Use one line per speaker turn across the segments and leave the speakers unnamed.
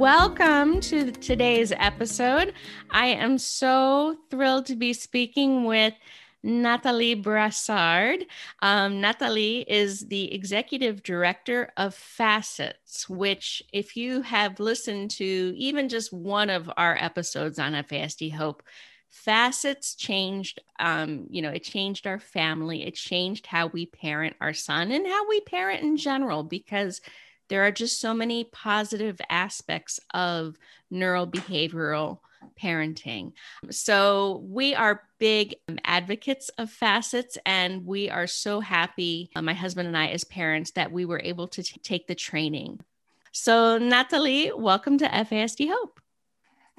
Welcome to today's episode. I am so thrilled to be speaking with Nathalie Brassard. Um, Nathalie is the executive director of FASCETS, which, if you have listened to even just one of our episodes on FASD Hope, FASCETS changed, um, you know, it changed our family. It changed how we parent our son and how we parent in general because there are just so many positive aspects of neurobehavioral parenting. So, we are big advocates of FASCETS, and we are so happy, uh, my husband and I, as parents, that we were able to t- take the training. So, Natalie, welcome to FASD Hope.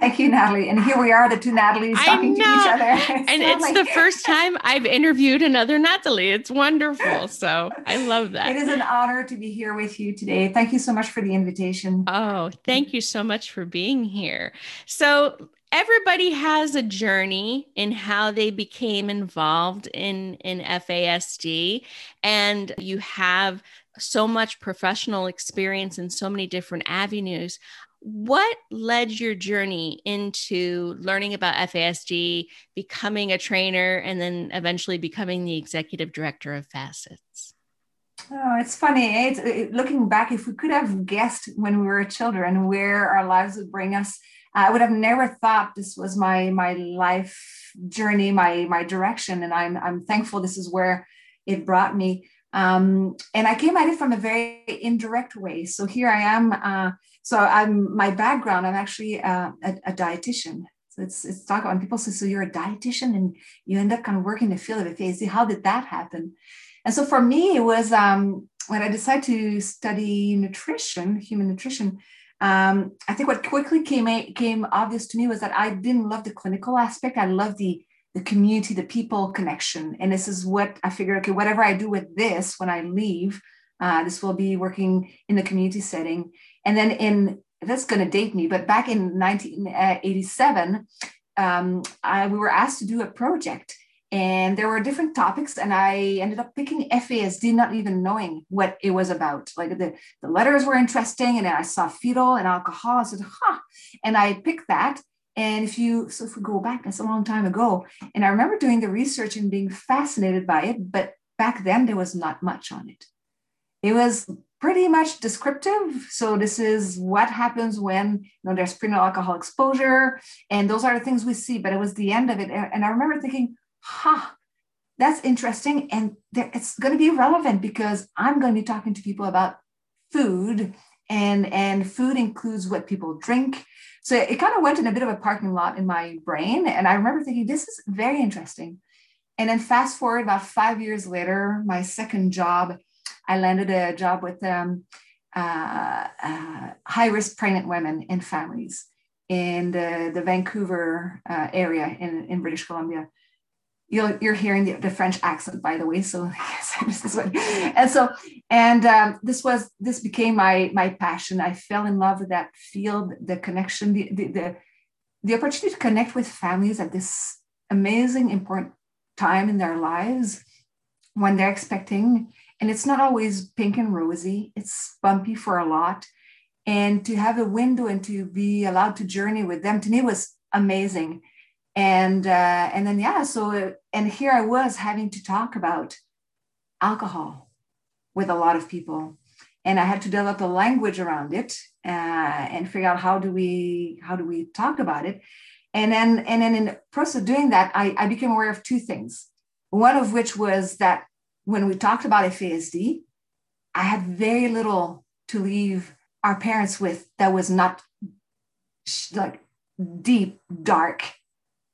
Thank you, Natalie. And here we are, the two Natalies talking to each other.
It's and it's like... the first time I've interviewed another Natalie. It's wonderful. So I love that.
It is an honor to be here with you today. Thank you so much for the invitation.
Oh, thank you so much for being here. So everybody has a journey in how they became involved in in FASD and you have so much professional experience in so many different avenues what led your journey into learning about FASD, becoming a trainer, and then eventually becoming the executive director of FASCETS?
Oh, it's funny. It's it, looking back. If we could have guessed when we were children where our lives would bring us, I would have never thought this was my my life journey, my my direction. And I'm I'm thankful this is where it brought me. Um, and I came at it from a very indirect way. So here I am. Uh, so I'm my background. I'm actually uh, a, a dietitian. So it's it's talk when people say, so you're a dietitian and you end up kind of working the field of FASD. How did that happen? And so for me, it was um, when I decided to study nutrition, human nutrition. Um, I think what quickly came came obvious to me was that I didn't love the clinical aspect. I love the the community, the people connection. And this is what I figured, okay, whatever I do with this when I leave, uh, this will be working in the community setting. And then in, that's going to date me, but back in 1987, um, I, we were asked to do a project and there were different topics and i ended up picking fasd not even knowing what it was about like the, the letters were interesting and i saw fetal and alcohol i said huh and i picked that and if you, so if we go back, that's a long time ago. And I remember doing the research and being fascinated by it, but back then there was not much on it. It was pretty much descriptive. So this is what happens when you know there's prenatal alcohol exposure, and those are the things we see. But it was the end of it, and I remember thinking, "Ha, huh, that's interesting, and it's going to be relevant because I'm going to be talking to people about food, and and food includes what people drink, so it kind of went in a bit of a parking lot in my brain. And I remember thinking, this is very interesting. And then fast forward about five years later, my second job, I landed a job with um, uh, uh, high risk pregnant women and families in the, the Vancouver uh, area in, in British Columbia you're, you're hearing the, the French accent, by the way. So yes, this is what, and so, and um, this was, this became my, my passion. I fell in love with that field, the connection, the, the, the, the opportunity to connect with families at this amazing, important time in their lives when they're expecting. And it's not always pink and rosy, it's bumpy for a lot. And to have a window and to be allowed to journey with them to me was amazing. And uh, and then yeah so and here i was having to talk about alcohol with a lot of people. And i had to develop a language around it uh, and figure out how do we how do we talk about it. And then and then in the process of doing that I, I became aware of two things. One of which was that when we talked about fasd i had very little to leave our parents with that was not like deep dark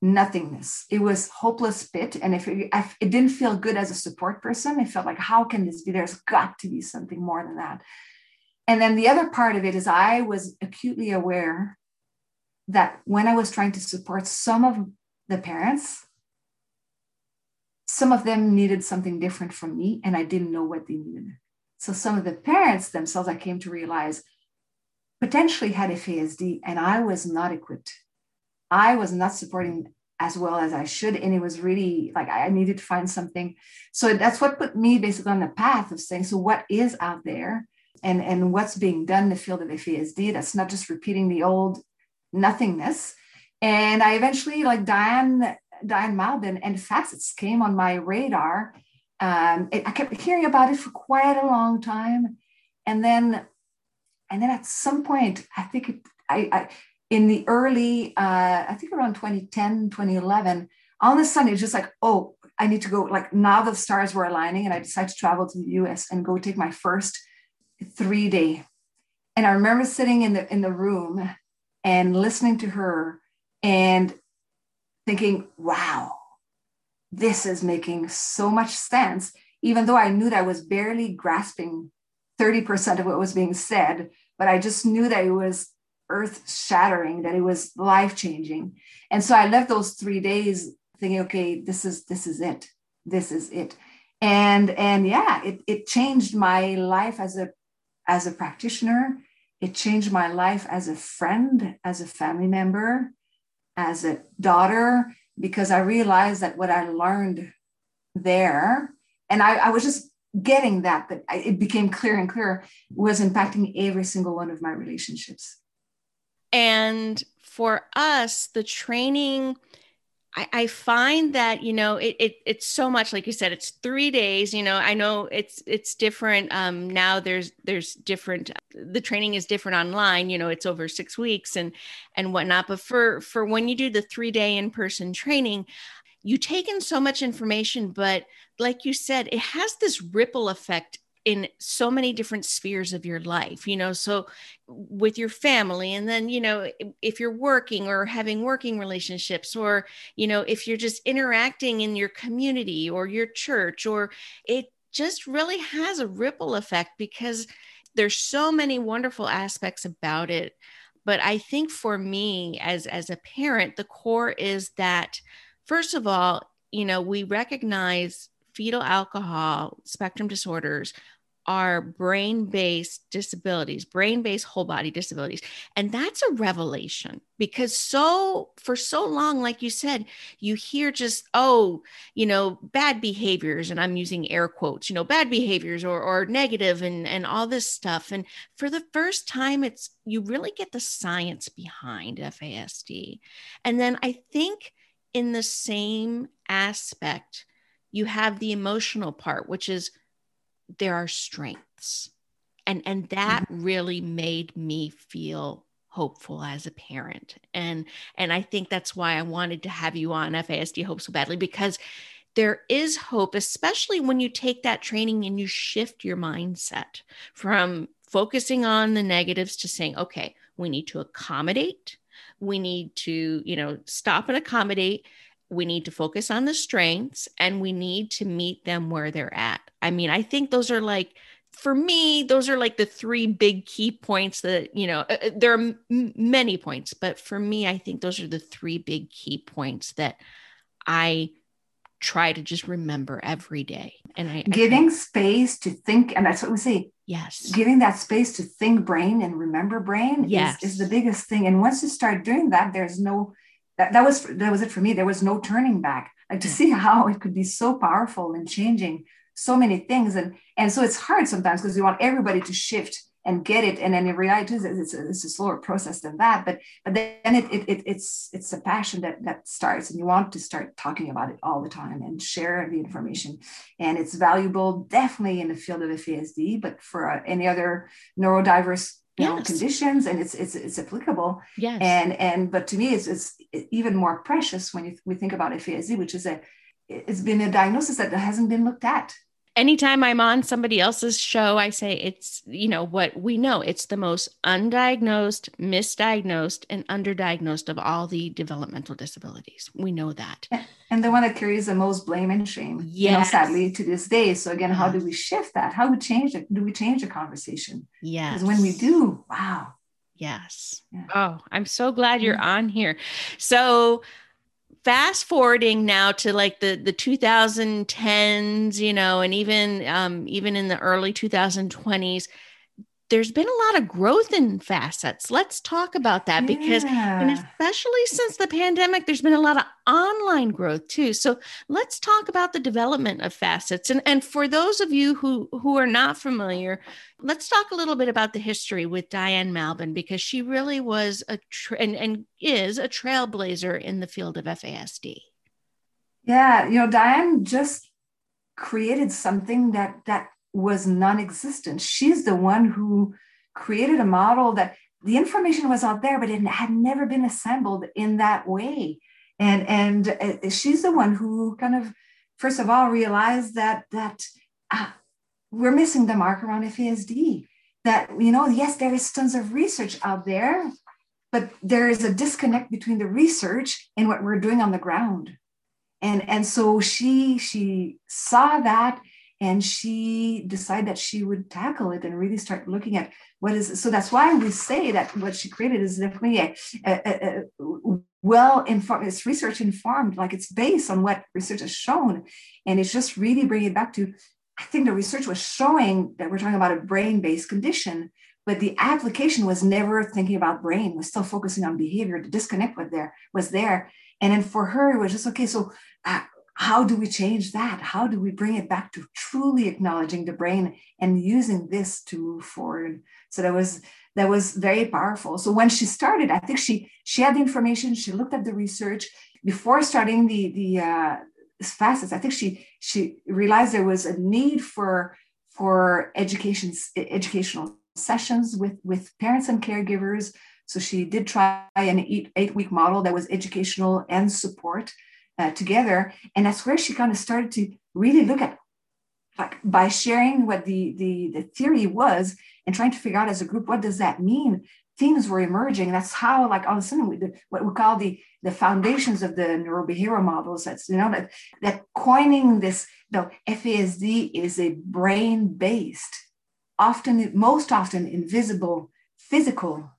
nothingness. It was hopeless pit. And if it, if it, didn't feel good as a support person, it felt like, how can this be? There's got to be something more than that. And then the other part of it is I was acutely aware that when I was trying to support some of the parents, some of them needed something different from me, and I didn't know what they needed. So some of the parents themselves, I came to realize, potentially had FASD, and I was not equipped. I was not supporting as well as I should. And it was really like I needed to find something. So that's what put me basically on the path of saying, so what is out there and, and what's being done in the field of FASD? That's not just repeating the old nothingness. And I eventually, like Diane, Diane Malbin and FASCETS came on my radar. Um, it, I kept hearing about it for quite a long time. And then, and then at some point, I think it, I, I in the early, uh, I think around 2010, 2011, all of a sudden it's just like, oh, I need to go. Like now the stars were aligning, and I decided to travel to the US and go take my first three day. And I remember sitting in the in the room and listening to her and thinking, wow, this is making so much sense, even though I knew that I was barely grasping 30% of what was being said, but I just knew that it was earth shattering, that it was life changing. And so I left those three days thinking, okay, this is this is it. This is it. And and yeah, it, it changed my life as a as a practitioner. It changed my life as a friend, as a family member, as a daughter, because I realized that what I learned there, and I, I was just getting that, but it became clear and clearer, was impacting every single one of my relationships.
And for us, the training, I, find that, you know, it, it, it's so much, like you said, it's three days, you know, I know it's, it's different. Um, now there's, there's different, the training is different online, you know, it's over six weeks and, and whatnot. But for, for when you do the three day in-person training, you take in so much information, but like you said, it has this ripple effect in so many different spheres of your life you know so with your family and then you know if you're working or having working relationships or you know if you're just interacting in your community or your church or it just really has a ripple effect because there's so many wonderful aspects about it. But i think for me as as a parent the core is that first of all you know we recognize fetal alcohol spectrum disorders are brain based disabilities, brain based whole body disabilities. And that's a revelation because so, for so long, like you said, you hear just, oh, you know, bad behaviors, and I'm using air quotes, you know, bad behaviors or, or negative and, and all this stuff. And for the first time, it's, you really get the science behind FASD. And then I think in the same aspect, you have the emotional part, which is, there are strengths and and that mm-hmm. really made me feel hopeful as a parent and and i think that's why i wanted to have you on fasd hope so badly because there is hope especially when you take that training and you shift your mindset from focusing on the negatives to saying okay we need to accommodate we need to you know stop and accommodate we need to focus on the strengths and we need to meet them where they're at. I mean, I think those are like, for me, those are like the three big key points that, you know, uh, uh there are m- many points, but for me, I think those are the three big key points that I try to just remember every day. And I
giving I, space to think, and that's what we say.
Yes.
Giving that space to think brain and remember brain yes. is, is the biggest thing. And once you start doing that, there's no that, that was that was it for me there was no turning back like to see how it could be so powerful and changing so many things. And and so it's hard sometimes because we want everybody to shift and get it. And then in reality it's a, it's a slower process than that. But but then it, it, it it's it's a passion that that starts and you want to start talking about it all the time and share the information. And it's valuable definitely in the field of FASD but for uh, any other neurodiverse you yes. know, conditions and it's it's it's applicable.
Yes.
And and but to me it's it's even more precious when you, we think about FASD which is a it's been a diagnosis that hasn't been looked at
anytime I'm on somebody else's show, I say it's, you know, what we know it's the most undiagnosed, misdiagnosed, and underdiagnosed of all the developmental disabilities. We know that.
And the one that carries the most blame and shame, yes. you know, sadly to this day. So again, how do we shift that? How do we change it? Do we change the conversation?
Yeah.
Because when we do, wow,
Yes. Yeah. Oh, I'm so glad you're on here. So fast forwarding now to like the the 2010s, you know, and even um, even in the early 2020s, there's been a lot of growth in FASCETS. Let's talk about that yeah. because, and especially since the pandemic, there's been a lot of online growth too. So let's talk about the development of FASCETS. And, and for those of you who, who are not familiar, let's talk a little bit about the history with Diane Malbin because she really was a, tra- and, and is a trailblazer in the field of FASD.
Yeah, you know, Diane just created something that that was non-existent. She's the one who created a model that the information was out there, but it had never been assembled in that way. And and uh, she's the one who kind of, first of all, realized that that uh, we're missing the mark around FASD. That you know, yes, there is tons of research out there, but there is a disconnect between the research and what we're doing on the ground. And and so she she saw that and she decided that she would tackle it and really start looking at what is so that's why we say that what she created is definitely a, a, a, well informed it's research informed like it's based on what research has shown. And it's just really bringing it back to i think the research was showing that we're talking about a brain based condition but the application was never thinking about brain was still focusing on behavior. The disconnect was there was there. And then for her it was just okay so uh, how do we change that? How do we bring it back to truly acknowledging the brain and using this to move forward? So that was that was very powerful. So when she started, I think she she had the information. She looked at the research before starting the the uh, FASCETS. I think she she realized there was a need for for education educational sessions with with parents and caregivers. So she did try an eight, eight week model that was educational and support uh, together. And that's where she kind of started to really look at like by sharing what the, the the theory was and trying to figure out as a group what does that mean themes were emerging that's how like all of a sudden we, the, what we call the the foundations of the neurobehavioral models that's you know that that coining this the fasd is a brain based often most often invisible physical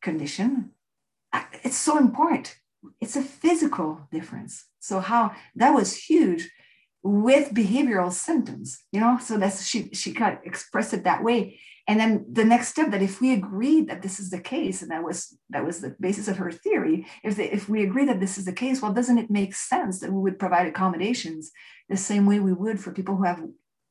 condition uh, it's so important it's a physical difference. So how that was huge with behavioral symptoms, you know. So that's she she kind of expressed it that way. And then the next step that if we agreed that this is the case, and that was that was the basis of her theory, if they, if we agree that this is the case, well, doesn't it make sense that we would provide accommodations the same way we would for people who have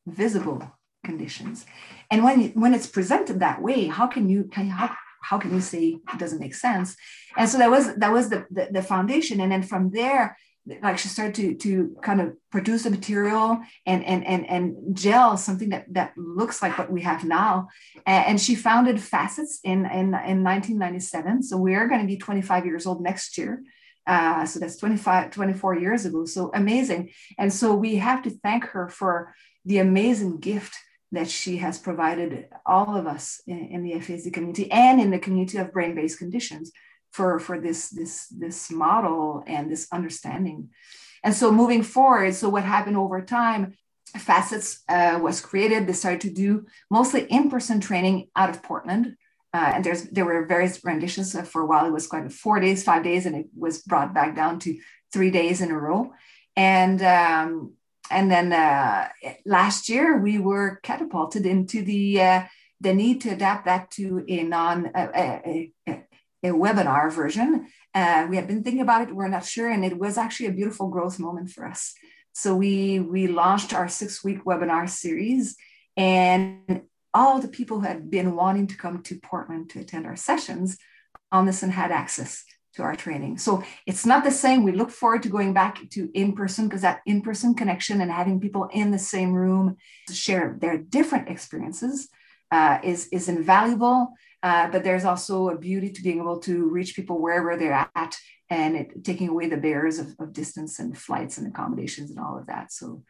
visible conditions? And when when it's presented that way, how can you can how how can you say it doesn't make sense and so that was that was the, the, the foundation and then from there like she started to to kind of produce the material and and and and gel something that that looks like what we have now. And she founded FASCETS in in, in 1997 so we are going to be 25 years old next year. Uh, so that's 25 24 years ago. So amazing. And so we have to thank her for the amazing gift that she has provided all of us in, in the FASD community and in the community of brain-based conditions for, for this, this, this model and this understanding. And so moving forward, so what happened over time, FASCETS uh, was created. They started to do mostly in-person training out of Portland. Uh, and there's there were various renditions. For a while, it was quite four days, five days, and it was brought back down to three days in a row. And um, and then uh, last year we were catapulted into the uh, the need to adapt that to a non a, a, a webinar version. Uh, we have been thinking about it. We're not sure, and it was actually a beautiful growth moment for us. So we we launched our six week webinar series, and all the people who had been wanting to come to Portland to attend our sessions on this and had access to our training. So it's not the same. We look forward to going back to in person because that in person connection and having people in the same room to share their different experiences uh, is, is invaluable. Uh, but there's also a beauty to being able to reach people wherever they're at and it, taking away the barriers of, of, distance and flights and accommodations and all of that. So,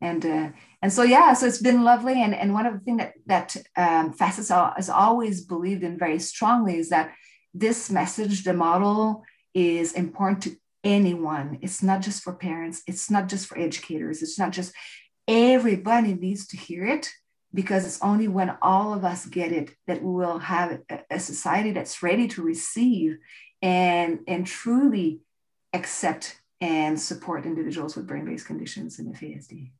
and uh, and so yeah, so it's been lovely. And and one of the things that that um, FASCETS has always believed in very strongly is that this message, the model, is important to anyone. It's not just for parents, it's not just for educators, it's not just everybody needs to hear it because it's only when all of us get it that we will have a, society that's ready to receive and and truly accept and support individuals with brain-based conditions in FASD.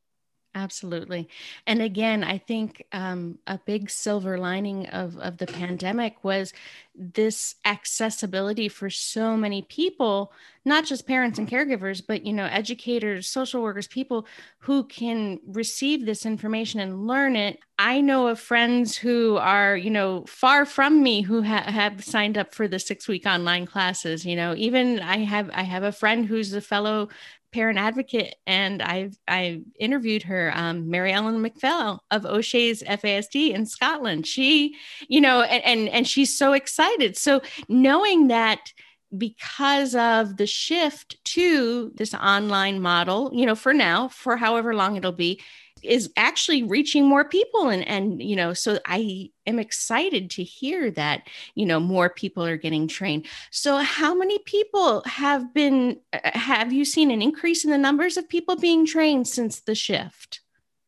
Absolutely. And again, I think um, a big silver lining of, of the pandemic was this accessibility for so many people, not just parents and caregivers, but, you know, educators, social workers, people who can receive this information and learn it. I know of friends who are, you know, far from me who ha- have signed up for the six week online classes. You know, even I have, I have a friend who's a fellow parent advocate, and I've I interviewed her, um, Mary Ellen McPhail of O'Shea's FASD in Scotland. She, you know, and, and and she's so excited. So knowing that because of the shift to this online model, you know, for now, for however long it'll be, is actually reaching more people. And and you know so i am excited to hear that you know more people are getting trained. So how many people have been uh, have you seen an increase in the numbers of people being trained since the shift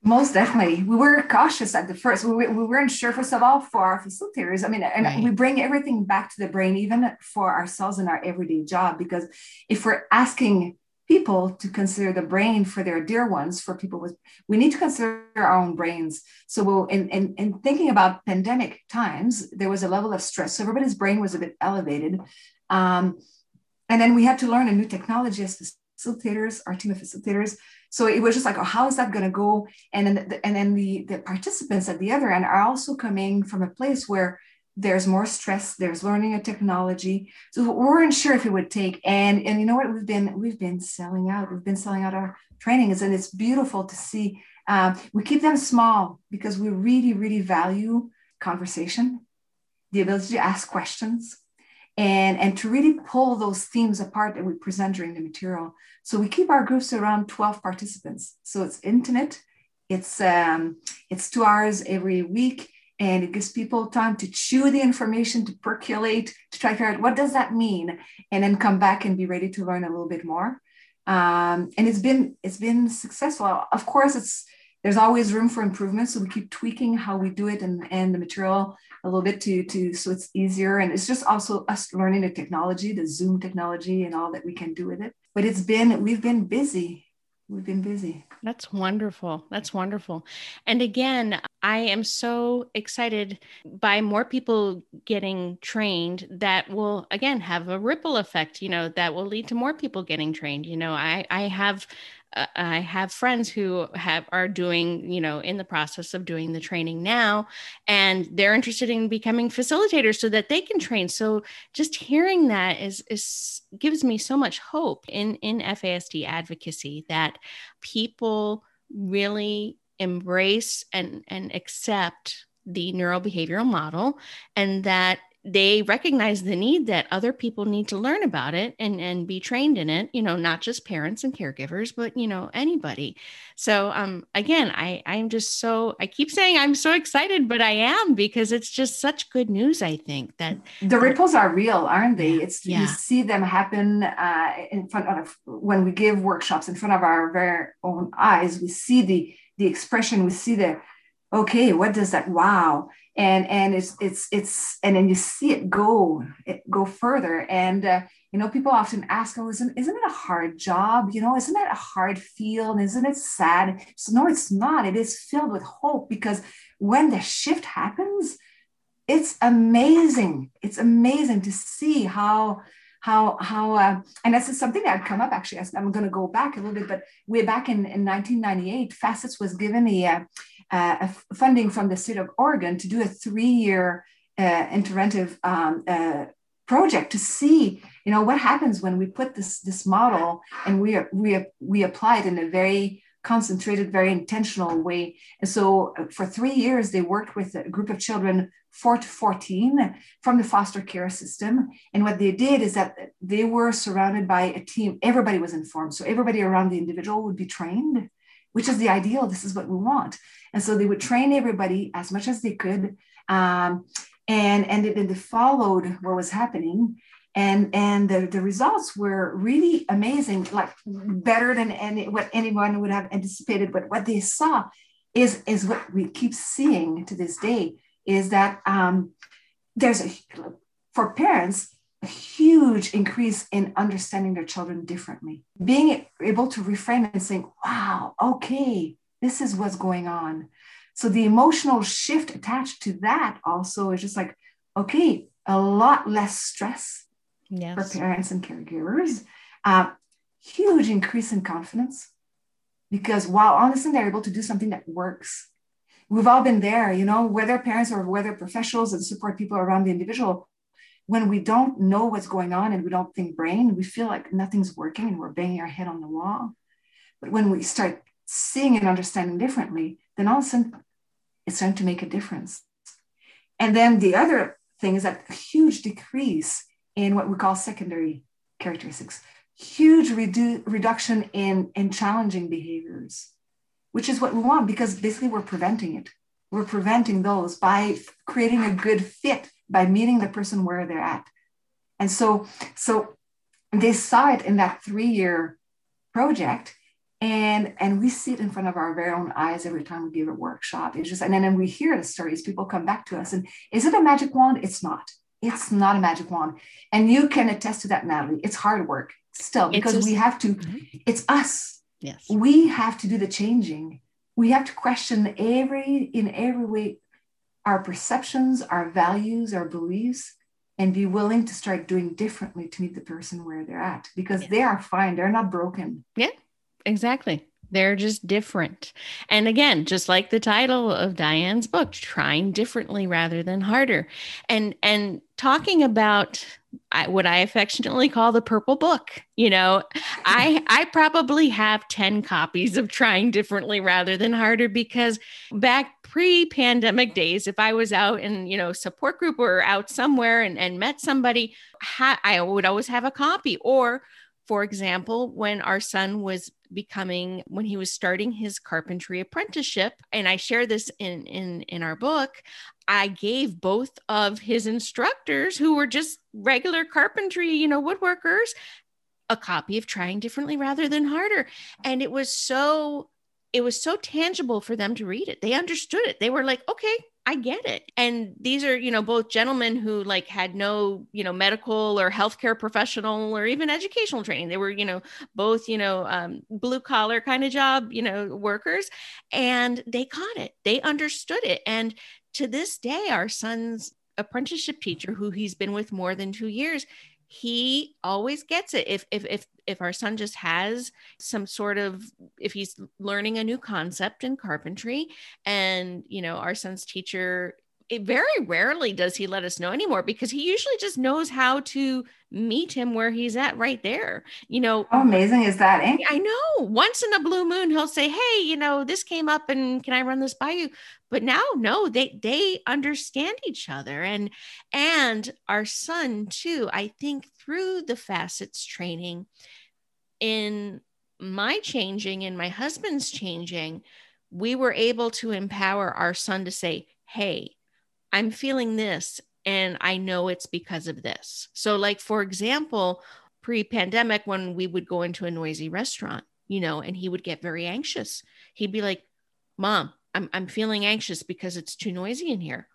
most definitely. We were cautious at the first. We, we weren't sure, first of all, for our facilitators. I mean, and right. we bring everything back to the brain, even for ourselves in our everyday job, because if we're asking people to consider the brain for their dear ones for people with we need to consider our own brains so we'll in, in, in thinking about pandemic times there was a level of stress so everybody's brain was a bit elevated um, and then we had to learn a new technology as facilitators our team of facilitators so it was just like oh how is that going to go? And then the, and then the the participants at the other end are also coming from a place where there's more stress there's learning a technology. So we weren't sure if it would take. And and you know what? We've been we've been selling out we've been selling out our trainings and it's beautiful to see um, we keep them small because we really really value conversation the ability to ask questions and and to really pull those themes apart that we present during the material. So we keep our groups around 12 participants. So it's intimate it's um, it's two hours every week and it gives people time to chew the information to percolate to try to figure out what does that mean and then come back and be ready to learn a little bit more. Um, and it's been it's been successful. Of course it's there's always room for improvement so we keep tweaking how we do it and, and the material a little bit to to so it's easier and it's just also us learning the technology the zoom technology and all that we can do with it but it's been we've been busy we've been busy.
That's wonderful. That's wonderful. And again, I am so excited by more people getting trained that will again have a ripple effect, you know, that will lead to more people getting trained. You know, I I have uh, I have friends who have are doing, you know, in the process of doing the training now, and they're interested in becoming facilitators so that they can train. So just hearing that is is gives me so much hope in in FASD advocacy that people really embrace and and accept the neurobehavioral model and that they recognize the need that other people need to learn about it and and be trained in it you know not just parents and caregivers but you know anybody. So um again i i'm just so i keep saying i'm so excited but i am because it's just such good news i think that
the ripples are real aren't they? It's yeah. you see them happen uh, in front of when we give workshops in front of our very own eyes we see the the expression we see the okay what does that wow and and it's it's it's and then you see it go it go further. And uh, you know people often ask oh isn't, isn't it a hard job? You know isn't that a hard field? Isn't it sad? So no it's not. It is filled with hope because when the shift happens it's amazing. It's amazing to see how how how uh, and this is something that had come up actually i'm going to go back a little bit but way back in, in 1998 FASCETS was given a, uh, uh, funding from the state of oregon to do a three-year uh, interventive um, uh, project to see you know what happens when we put this this model and we we we apply it in a very concentrated very intentional way and so uh, for three years they worked with a group of children 4 to 14 from the foster care system. And what they did is that they were surrounded by a team. Everybody was informed. So everybody around the individual would be trained, which is the ideal. This is what we want. And so they would train everybody as much as they could. Um, and and they, they followed what was happening and and the, the results were really amazing like better than any what anyone would have anticipated but what they saw is is what we keep seeing to this day is that um, there's a for parents a huge increase in understanding their children differently. Being able to reframe and saying wow okay this is what's going on. So the emotional shift attached to that also is just like okay a lot less stress yes. for parents and caregivers. Uh, huge increase in confidence because while honestly they're able to do something that works we've all been there you know whether parents or whether professionals and support people around the individual when we don't know what's going on and we don't think brain we feel like nothing's working and we're banging our head on the wall but when we start seeing and understanding differently then all of a sudden it's starting to make a difference and then the other thing is that huge decrease in what we call secondary characteristics huge redu- reduction in, in challenging behaviors, which is what we want because basically we're preventing it. We're preventing those by creating a good fit, by meeting the person where they're at. And so, so they saw it in that three-year project and and we see it in front of our very own eyes every time we give a workshop. It's just and then, and we hear the stories people come back to us and is it a magic wand? It's not. It's not a magic wand. And you can attest to that natalie. It's hard work still because just, we have to mm-hmm. it's us.
Yes.
We have to do the changing. We have to question every in every way our perceptions our values our beliefs and be willing to start doing differently to meet the person where they're at because yeah. they are fine. They're not broken.
Yeah exactly they're just different. And again, just like the title of Diane's book, trying differently rather than harder. And and talking about what I affectionately call the purple book. You know, I I probably have 10 copies of trying differently rather than harder because back pre-pandemic days, if I was out in, you know, support group or out somewhere and, and met somebody, ha- I would always have a copy. Or for example, when our son was becoming when he was starting his carpentry apprenticeship and i share this in in in our book i gave both of his instructors who were just regular carpentry you know woodworkers a copy of trying differently rather than harder. And it was so it was so tangible for them to read it. They understood it. They were like okay I get it. And these are, you know, both gentlemen who like had no, you know, medical or healthcare professional or even educational training. They were, you know, both, you know, um, blue collar kind of job, you know, workers. And they caught it. They understood it. And to this day, our son's apprenticeship teacher, who he's been with more than two years, he always gets it if if if if our son just has some sort of if he's learning a new concept in carpentry and you know our son's teacher it very rarely does he let us know anymore because he usually just knows how to meet him where he's at right there. You know,
how amazing is that? Eh?
I know. Once in a blue moon, he'll say, "Hey, you know, this came up, and can I run this by you?" But now, no, they they understand each other, and and our son too. I think through the FASCETS training, in my changing and my husband's changing, we were able to empower our son to say, "Hey." I'm feeling this and I know it's because of this. So, like, for example, pre pandemic, when we would go into a noisy restaurant, you know, and he would get very anxious, he'd be like, Mom, I'm, I'm feeling anxious because it's too noisy in here.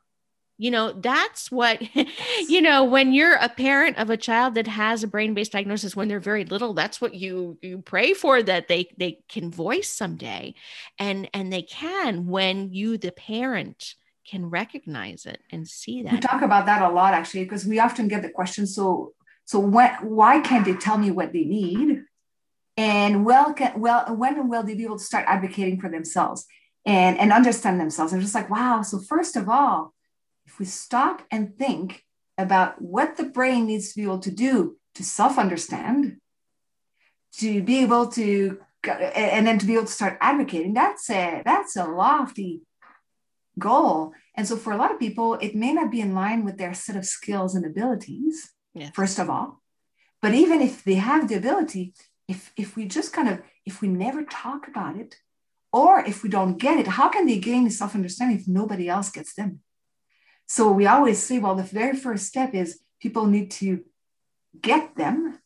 You know, that's what, you know, when you're a parent of a child that has a brain based diagnosis when they're very little, that's what you, you pray for that they, they can voice someday. And, and they can when you, the parent, can recognize it and see that.
We talk about that a lot actually, because we often get the question, so so when, why can't they tell me what they need? And well, can, well, when will they be able to start advocating for themselves and, and understand themselves? And just like, wow. So first of all, if we stop and think about what the brain needs to be able to do to self-understand, to be able to, and then to be able to start advocating, that's a that's a lofty goal. And so for a lot of people, it may not be in line with their set of skills and abilities, yes. first of all. But even if they have the ability, if if we just kind of if we never talk about it, or if we don't get it, how can they gain self-understanding if nobody else gets them? So we always say, well, the very first step is people need to get them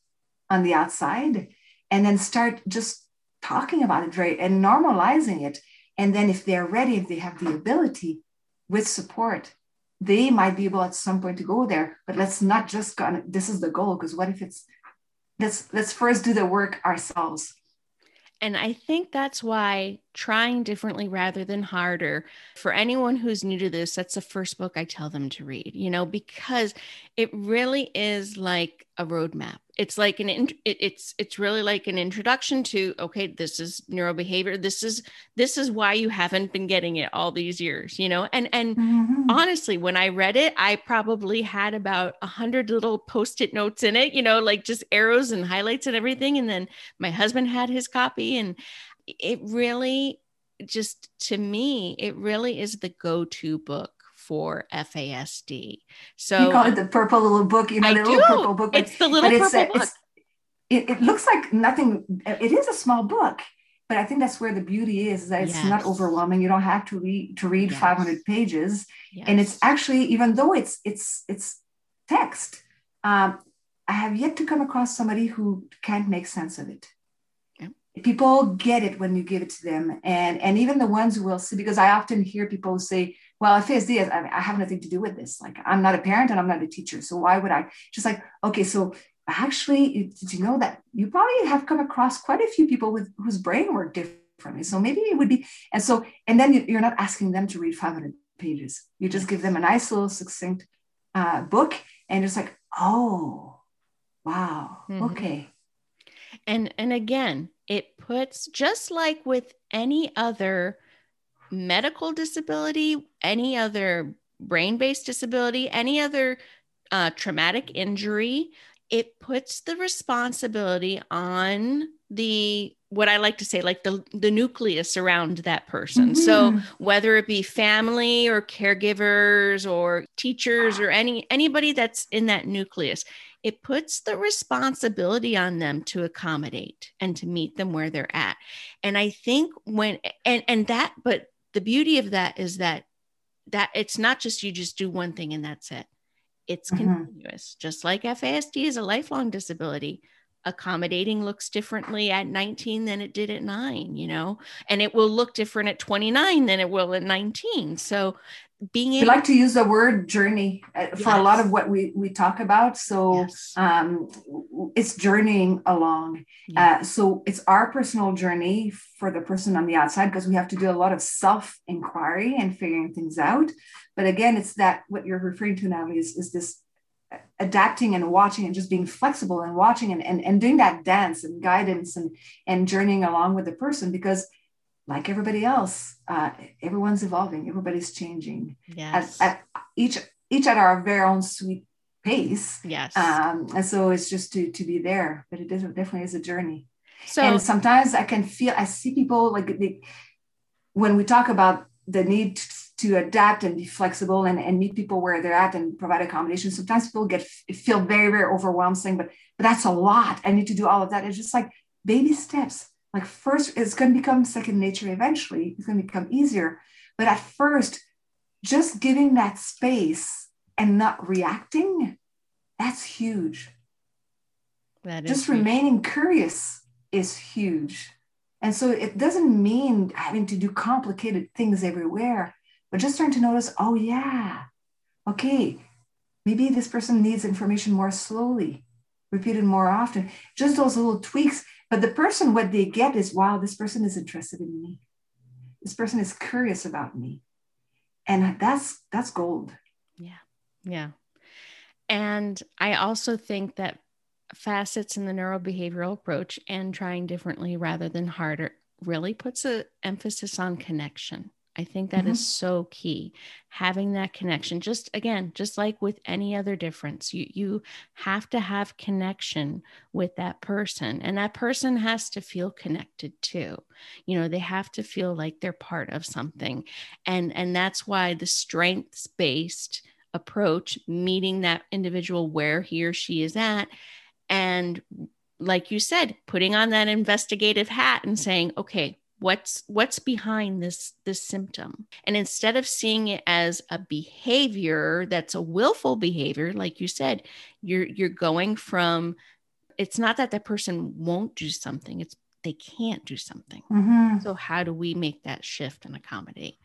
on the outside and then start just talking about it right and normalizing it And then if they're ready, if they have the ability with support, they might be able at some point to go there. But let's not just go, this is the goal, because what if it's let's let's first do the work ourselves.
And I think that's why trying differently rather than harder for anyone who's new to this, that's the first book I tell them to read, you know, because it really is like a roadmap it's like an it, it's it's really like an introduction to okay this is neurobehavior this is this is why you haven't been getting it all these years you know? And and mm-hmm. honestly when i read it i probably had about a hundred little post-it notes in it you know like just arrows and highlights and everything. And then my husband had his copy and it really just to me it really is the go-to book for FASD. So
you call it the purple little book, you know,
I
the
do.
little purple book.
But, it's the little purple
it's,
book.
It's, it, it looks like nothing. It is a small book, but I think that's where the beauty is, is that it's yes. not overwhelming. You don't have to read to read yes. 500 pages, yes. and it's actually even though it's it's it's text. Um, I have yet to come across somebody who can't make sense of it. People get it when you give it to them, and and even the ones who will see, because I often hear people say, well, FASD, I, I have nothing to do with this. Like, I'm not a parent and I'm not a teacher. So why would I? Just like, okay, so actually, did you know that you probably have come across quite a few people with whose brain work differently? So maybe it would be, and so, and then you're not asking them to read 500 pages. You just give them a nice little succinct uh, book and it's like, oh, wow, mm-hmm. okay.
And and again, it puts just like with any other medical disability, any other brain based disability, any other uh, traumatic injury, it puts the responsibility on the what I like to say, like the the nucleus around that person. Mm-hmm. So whether it be family or caregivers or teachers or any anybody that's in that nucleus, it puts the responsibility on them to accommodate and to meet them where they're at. And I think when and and that, but the beauty of that is that that it's not just you just do one thing and that's it. It's mm-hmm. continuous. Just like fasd is a lifelong disability accommodating looks differently at 19 than it did at 9 you know? And it will look different at 29 than it will at 19 so being able
we like to use the word journey uh, for yes. a lot of what we we talk about. So yes. um it's journeying along. Uh, so it's our personal journey for the person on the outside because we have to do a lot of self inquiry and figuring things out. But again it's that what you're referring to now is is this adapting and watching and just being flexible and watching and, and, and doing that dance and guidance and and journeying along with the person. Because like everybody else, uh, everyone's evolving, everybody's changing.
Yes.
At, at each each at our very own sweet pace.
Yes.
Um, and so it's just to to be there, but it is, definitely is a journey.
So
and sometimes I can feel I see people like they, when we talk about the need to, adapt and be flexible and, and meet people where they're at and provide accommodation. Sometimes people get feel very, very overwhelmed saying, but but that's a lot. I need to do all of that. It's just like baby steps like first, it's going to become second nature eventually. It's going to become easier. But at first, just giving that space and not reacting, that's huge.
That
is just
huge.
remaining curious is huge. And so it doesn't mean having to do complicated things everywhere, but just starting to notice, oh, yeah, okay, maybe this person needs information more slowly, repeated more often. Just those little tweaks but the person, what they get is, wow, this person is interested in me. This person is curious about me. And that's that's gold.
Yeah. Yeah. And I also think that FASCETS in the neurobehavioral approach and trying differently rather than harder really puts an emphasis on connection. I think that mm-hmm. is so key. Having that connection, just again, just like with any other difference, you you have to have connection with that person, and that person has to feel connected too. You know, they have to feel like they're part of something, and and that's why the strengths based approach, meeting that individual where he or she is at, and like you said, putting on that investigative hat and saying, okay, what's what's behind this this symptom and instead of seeing it as a behavior that's a willful behavior like you said you're you're going from it's not that that person won't do something it's they can't do something.
Mhm.
So how do we make that shift and accommodate?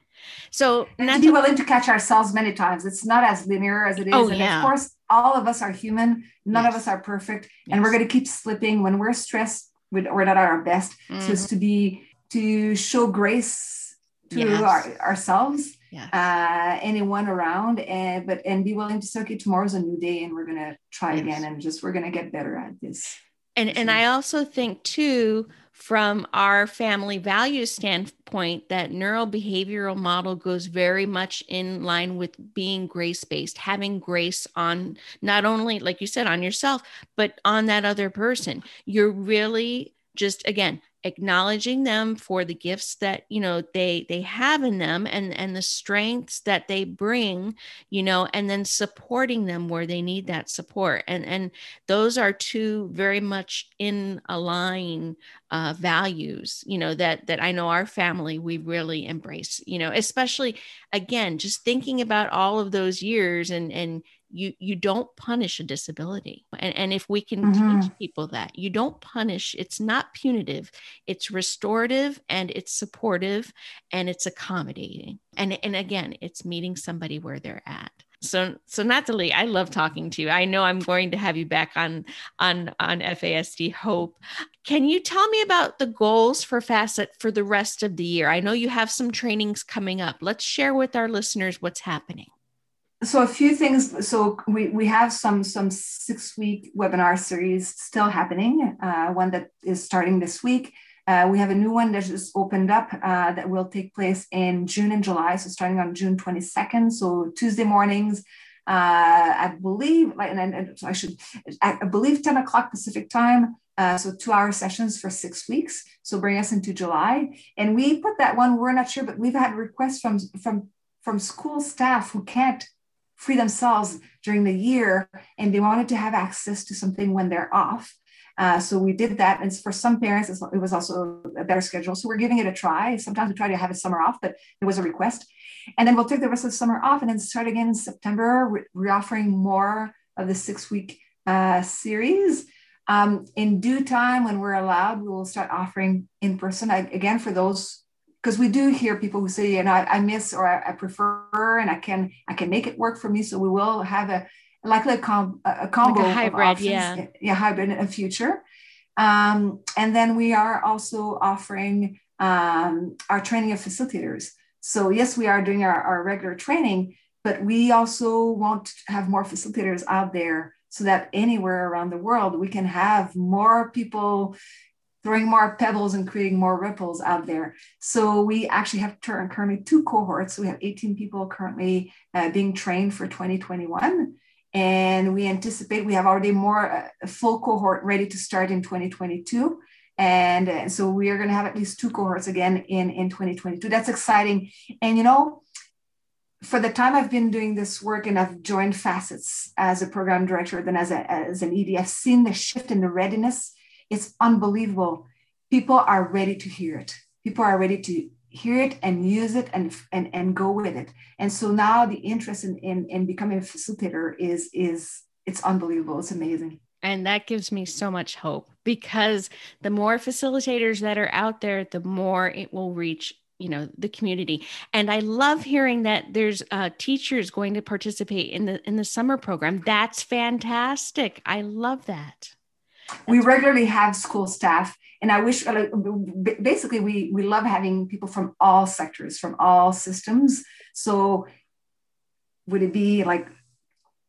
So
And to be willing to catch ourselves many times. It's not as linear as it is.
Oh,
and
yeah.
of course, all of us are human. None of us are perfect. And we're going to keep slipping when we're stressed. we- We're not at our best. So
Mhm.
it's to be to show grace to
Yes.
our, ourselves,
Yes.
uh, anyone around, and but and be willing to say, okay, tomorrow's a new day, and we're gonna try
Yes.
again, and just we're gonna get better at this.
And and I also think too, from our family value standpoint, that neural behavioral model goes very much in line with being grace based, having grace on not only, like you said, on yourself, but on that other person. You're really just again acknowledging them for the gifts that you know they they have in them and and the strengths that they bring you know and then supporting them where they need that support. And and those are two very much in align uh, values you know that that i know our family we really embrace you know especially again just thinking about all of those years and and you you don't punish a disability. And, and if we can
Mhm.
teach people that you don't punish it's not punitive it's restorative and it's supportive and it's accommodating. And and again it's meeting somebody where they're at. So so natalie i love talking to you. I know i'm going to have you back on on on fasd hope. Can you tell me about the goals for facet for the rest of the year? I know you have some trainings coming up. Let's share with our listeners what's happening
so a few things so we, we have some some six week webinar series still happening uh, one that is starting this week. Uh, we have a new one that just opened up uh, that will take place in june and july so starting on june 22nd so tuesday mornings uh, i believe like and, and i should I believe 10 o'clock pacific time uh, so two hour sessions for six weeks so bring us into july. And we put that one we're not sure but we've had requests from from from school staff who can't free themselves during the year and they wanted to have access to something when they're off. Uh, so we did that. And for some parents, it was also a better schedule. So we're giving it a try. Sometimes we try to have a summer off, but it was a request. And then we'll take the rest of the summer off and then start again in September. We're, we're offering more of the six week uh, series. Um, in due time, when we're allowed, we will start offering in person. I, again, for those because we do hear people who say, you know, I, I miss or I, I prefer, and I can I can make it work for me. So we will have a likely a, com, a a combo of
hybrid,
options,
yeah.
yeah, hybrid in a future. Um, and then we are also offering um, our training of facilitators. So yes, we are doing our, our regular training, but we also want to have more facilitators out there so that anywhere around the world we can have more people throwing more pebbles and creating more ripples out there. So we actually have currently two cohorts. We have 18 people currently uh, being trained for 2021. And we anticipate we have already more uh, full cohort ready to start in 2022. And uh, so we are going to have at least two cohorts again in, in 2022. That's exciting. And you know, for the time I've been doing this work and I've joined FASCETS as a program director, then as, a, as an ED, I've seen the shift in the readiness it's unbelievable. People are ready to hear it. People are ready to hear it and use it and and, and go with it. And so now the interest in, in, in becoming a facilitator is is it's unbelievable. It's amazing.
And that gives me so much hope because the more facilitators that are out there, the more it will reach you know the community and i love hearing that there's uh, teachers going to participate in the in the summer program that's fantastic i love that
we regularly have school staff and i wish like, basically we we love having people from all sectors from all systems so would it be like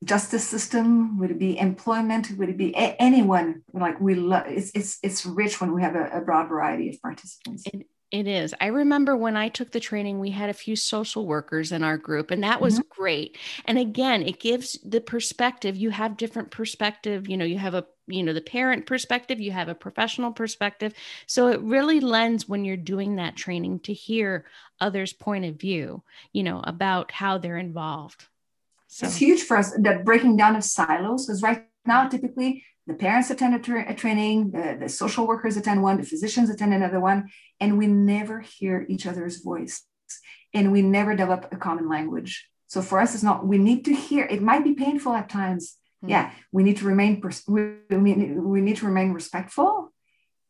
justice system would it be employment would it be a- anyone like we love it's it's it's rich when we have a, a broad variety of participants
It, it is. I remember when I took the training, we had a few social workers in our group, and that was mm-hmm. great. And again, it gives the perspective. You have different perspective. You know, you have a you know the parent perspective, you have a professional perspective. So it really lends when you're doing that training to hear others' point of view. You know about how they're involved. So
it's huge for us that breaking down of silos because right now typically the parents attend a, tra- a training the, the social workers attend one the physicians attend another one and we never hear each other's voice and we never develop a common language so for us it's not we need to hear it might be painful at times.
Mm.
yeah we need to remain pers- we, we, we need to remain respectful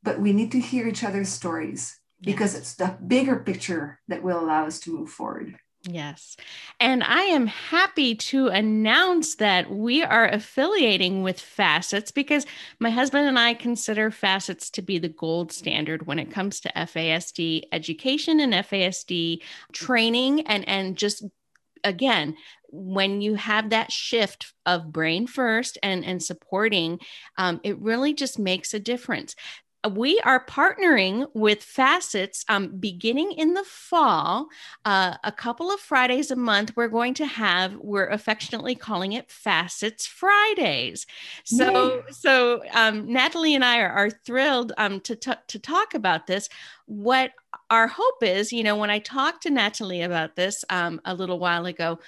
but we need to hear each other's stories because it's the bigger picture that will allow us to move forward.
Yes. And I am happy to announce that we are affiliating with FASCETS because my husband and I consider FASCETS to be the gold standard when it comes to FASD education and FASD training and and just again when you have that shift of brain first and and supporting um, it really just makes a difference we are partnering with FASCETS um, beginning in the fall. Uh, a couple of Fridays a month, we're going to have, we're affectionately calling it FASCETS Fridays. So, Yay. so um, Natalie and I are, are thrilled um, to, t- to talk about this. What our hope is, you know, when I talked to Natalie about this um, a little while ago,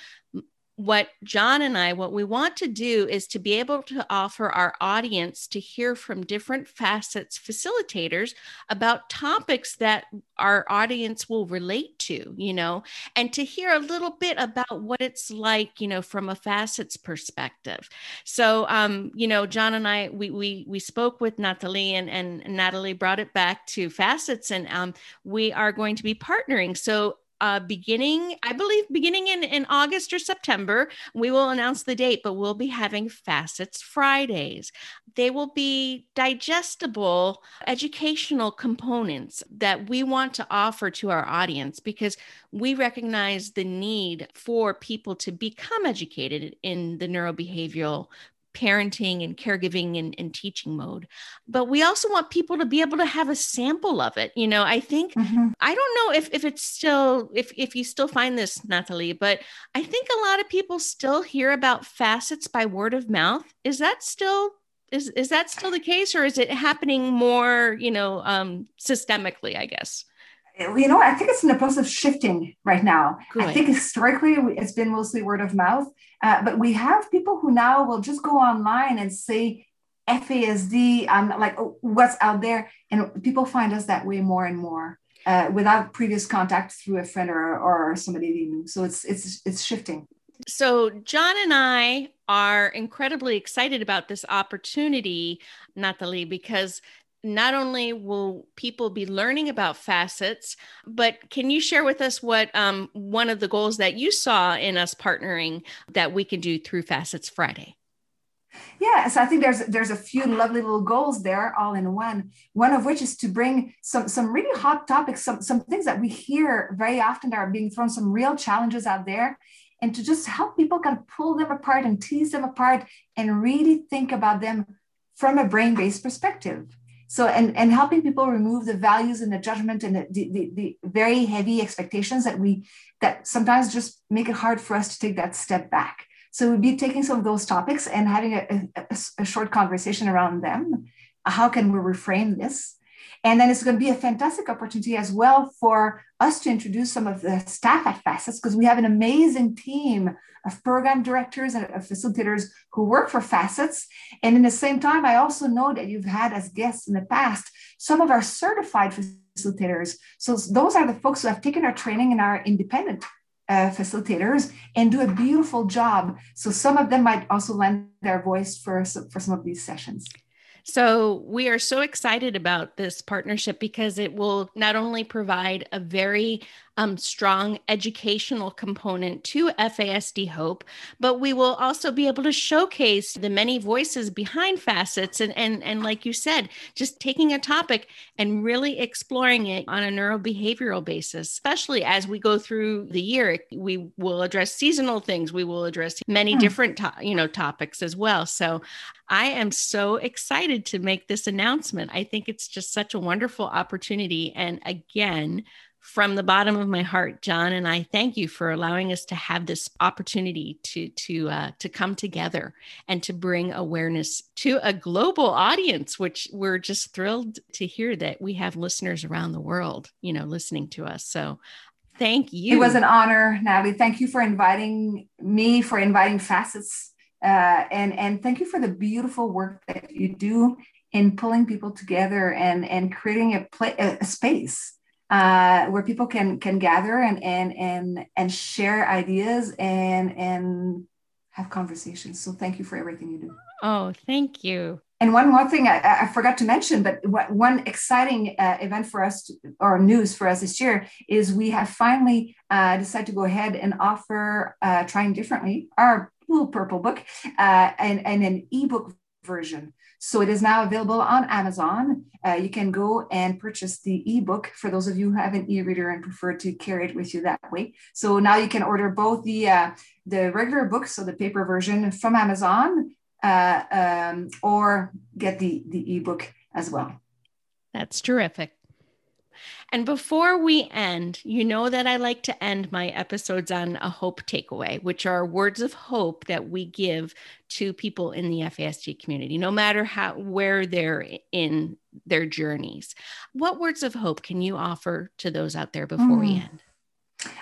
what John and I, what we want to do is to be able to offer our audience to hear from different FASCETS facilitators about topics that our audience will relate to, you know, and to hear a little bit about what it's like, you know, from a FASCETS perspective. So, um, you know, John and I, we we we spoke with Natalie, and and Natalie brought it back to FASCETS, and um, we are going to be partnering. So uh, beginning, I believe, beginning in, in August or September. We will announce the date, but we'll be having FASCETS Fridays. They will be digestible educational components that we want to offer to our audience because we recognize the need for people to become educated in the neurobehavioral parenting and caregiving and, and, teaching mode. But we also want people to be able to have a sample of it you know i think mm-hmm. i don't know if, if it's still if, if you still find this natalie but i think a lot of people still hear about FASCETS by word of mouth. Is that still is, is that still the case or is it happening more you know um, systemically i guess
you know, I think it's in the process of shifting right now. Good. I think historically it's been mostly word of mouth, uh, but we have people who now will just go online and say FASD, um, like oh, what's out there, and people find us that way more and more uh, without previous contact through a friend or, or somebody they knew. So it's it's it's shifting.
So John and I are incredibly excited about this opportunity, Natalie, because not only will people be learning about FASCETS, but can you share with us what um, one of the goals that you saw in us partnering that we can do through FASCETS Friday?
Yeah, so I think there's there's a few lovely little goals there, all in one. One of which is to bring some some really hot topics, some some things that we hear very often that are being thrown, some real challenges out there, and to just help people kind of pull them apart and tease them apart and really think about them from a brain-based perspective so and and helping people remove the values and the judgment and the, the, the, very heavy expectations that we that sometimes just make it hard for us to take that step back. So we'd be taking some of those topics and having a, a, a short conversation around them. How can we reframe this and then it's going to be a fantastic opportunity as well for us to introduce some of the staff at FASCETS because we have an amazing team of program directors and of facilitators who work for FASCETS. And in the same time, I also know that you've had as guests in the past some of our certified facilitators. So those are the folks who have taken our training and are independent uh, facilitators and do a beautiful job. So some of them might also lend their voice for, for some of these sessions.
So we are so excited about this partnership because it will not only provide a very um, strong educational component to FASD Hope, but we will also be able to showcase the many voices behind FASCETS and, and, and like you said, just taking a topic and really exploring it on a neurobehavioral basis, especially as we go through the year. We will address seasonal things. We will address many hmm. different, to- you know, topics as well. So I am so excited to make this announcement. I think it's just such a wonderful opportunity. And again, from the bottom of my heart, John, and I thank you for allowing us to have this opportunity to to uh, to come together and to bring awareness to a global audience, which we're just thrilled to hear that we have listeners around the world, you know, listening to us. So, thank you.
It was an honor, Natalie. Thank you for inviting me, for inviting FASCETS, uh, and and thank you for the beautiful work that you do in pulling people together and and creating a play a space uh, where people can can gather and and and and share ideas and and have conversations. So thank you for everything you do.
Oh, thank you.
and one more thing I, I, forgot to mention, but one exciting uh, event for us to, or news for us this year is we have finally uh, decided to go ahead and offer uh, trying differently our blue purple book uh, and, and an ebook version. So it is now available on Amazon. Uh, you can go and purchase the ebook for those of you who have an e-reader and prefer to carry it with you that way. So now you can order both the uh, the regular book, so the paper version from Amazon, uh, um, or get the the ebook as well.
That's terrific. And before we end, you know that I like to end my episodes on a hope takeaway, which are words of hope that we give to people in the FASD community, no matter how where they're in their journeys. What words of hope can you offer to those out there before mm. we hmm. end?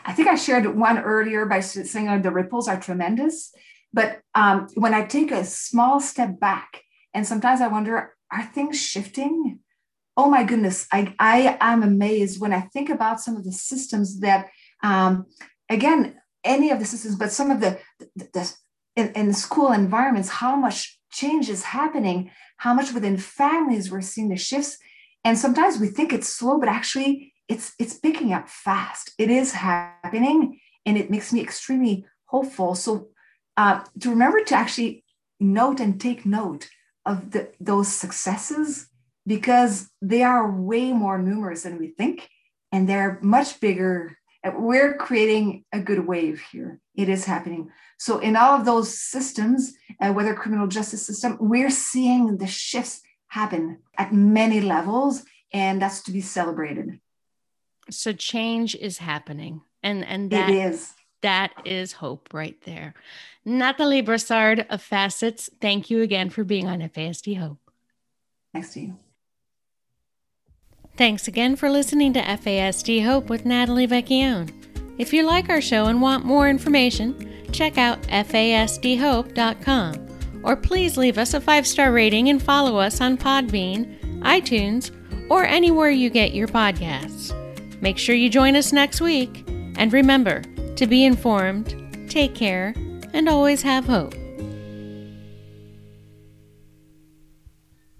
I think I shared one earlier by saying the ripples are tremendous. But um, when I take a small step back, and sometimes I wonder, are things shifting? Oh my goodness, I, I am amazed when I think about some of the systems that, um, again, any of the systems, but some of the, the, the in, in school environments, how much change is happening, how much within families we're seeing the shifts. And sometimes we think it's slow, but actually it's it's picking up fast. It is happening, and it makes me extremely hopeful. So uh, to remember to actually note and take note of the, those successes because they are way more numerous than we think and they're much bigger. We're creating a good wave here. It is happening. So in all of those systems uh, whether criminal justice system we're seeing the shifts happen at many levels and that's to be celebrated.
So change is happening and and that
it is.
that is hope right there. Nathalie brassard of FASCETS thank you again for being on fasd hope.
Thanks to you
Thanks again for listening to FASD Hope with Natalie Vecchione. If you like our show and want more information, check out fasdhope.com or please leave us a five star rating and follow us on Podbean, iTunes, or anywhere you get your podcasts. Make sure you join us next week, and remember to be informed, take care, and always have hope.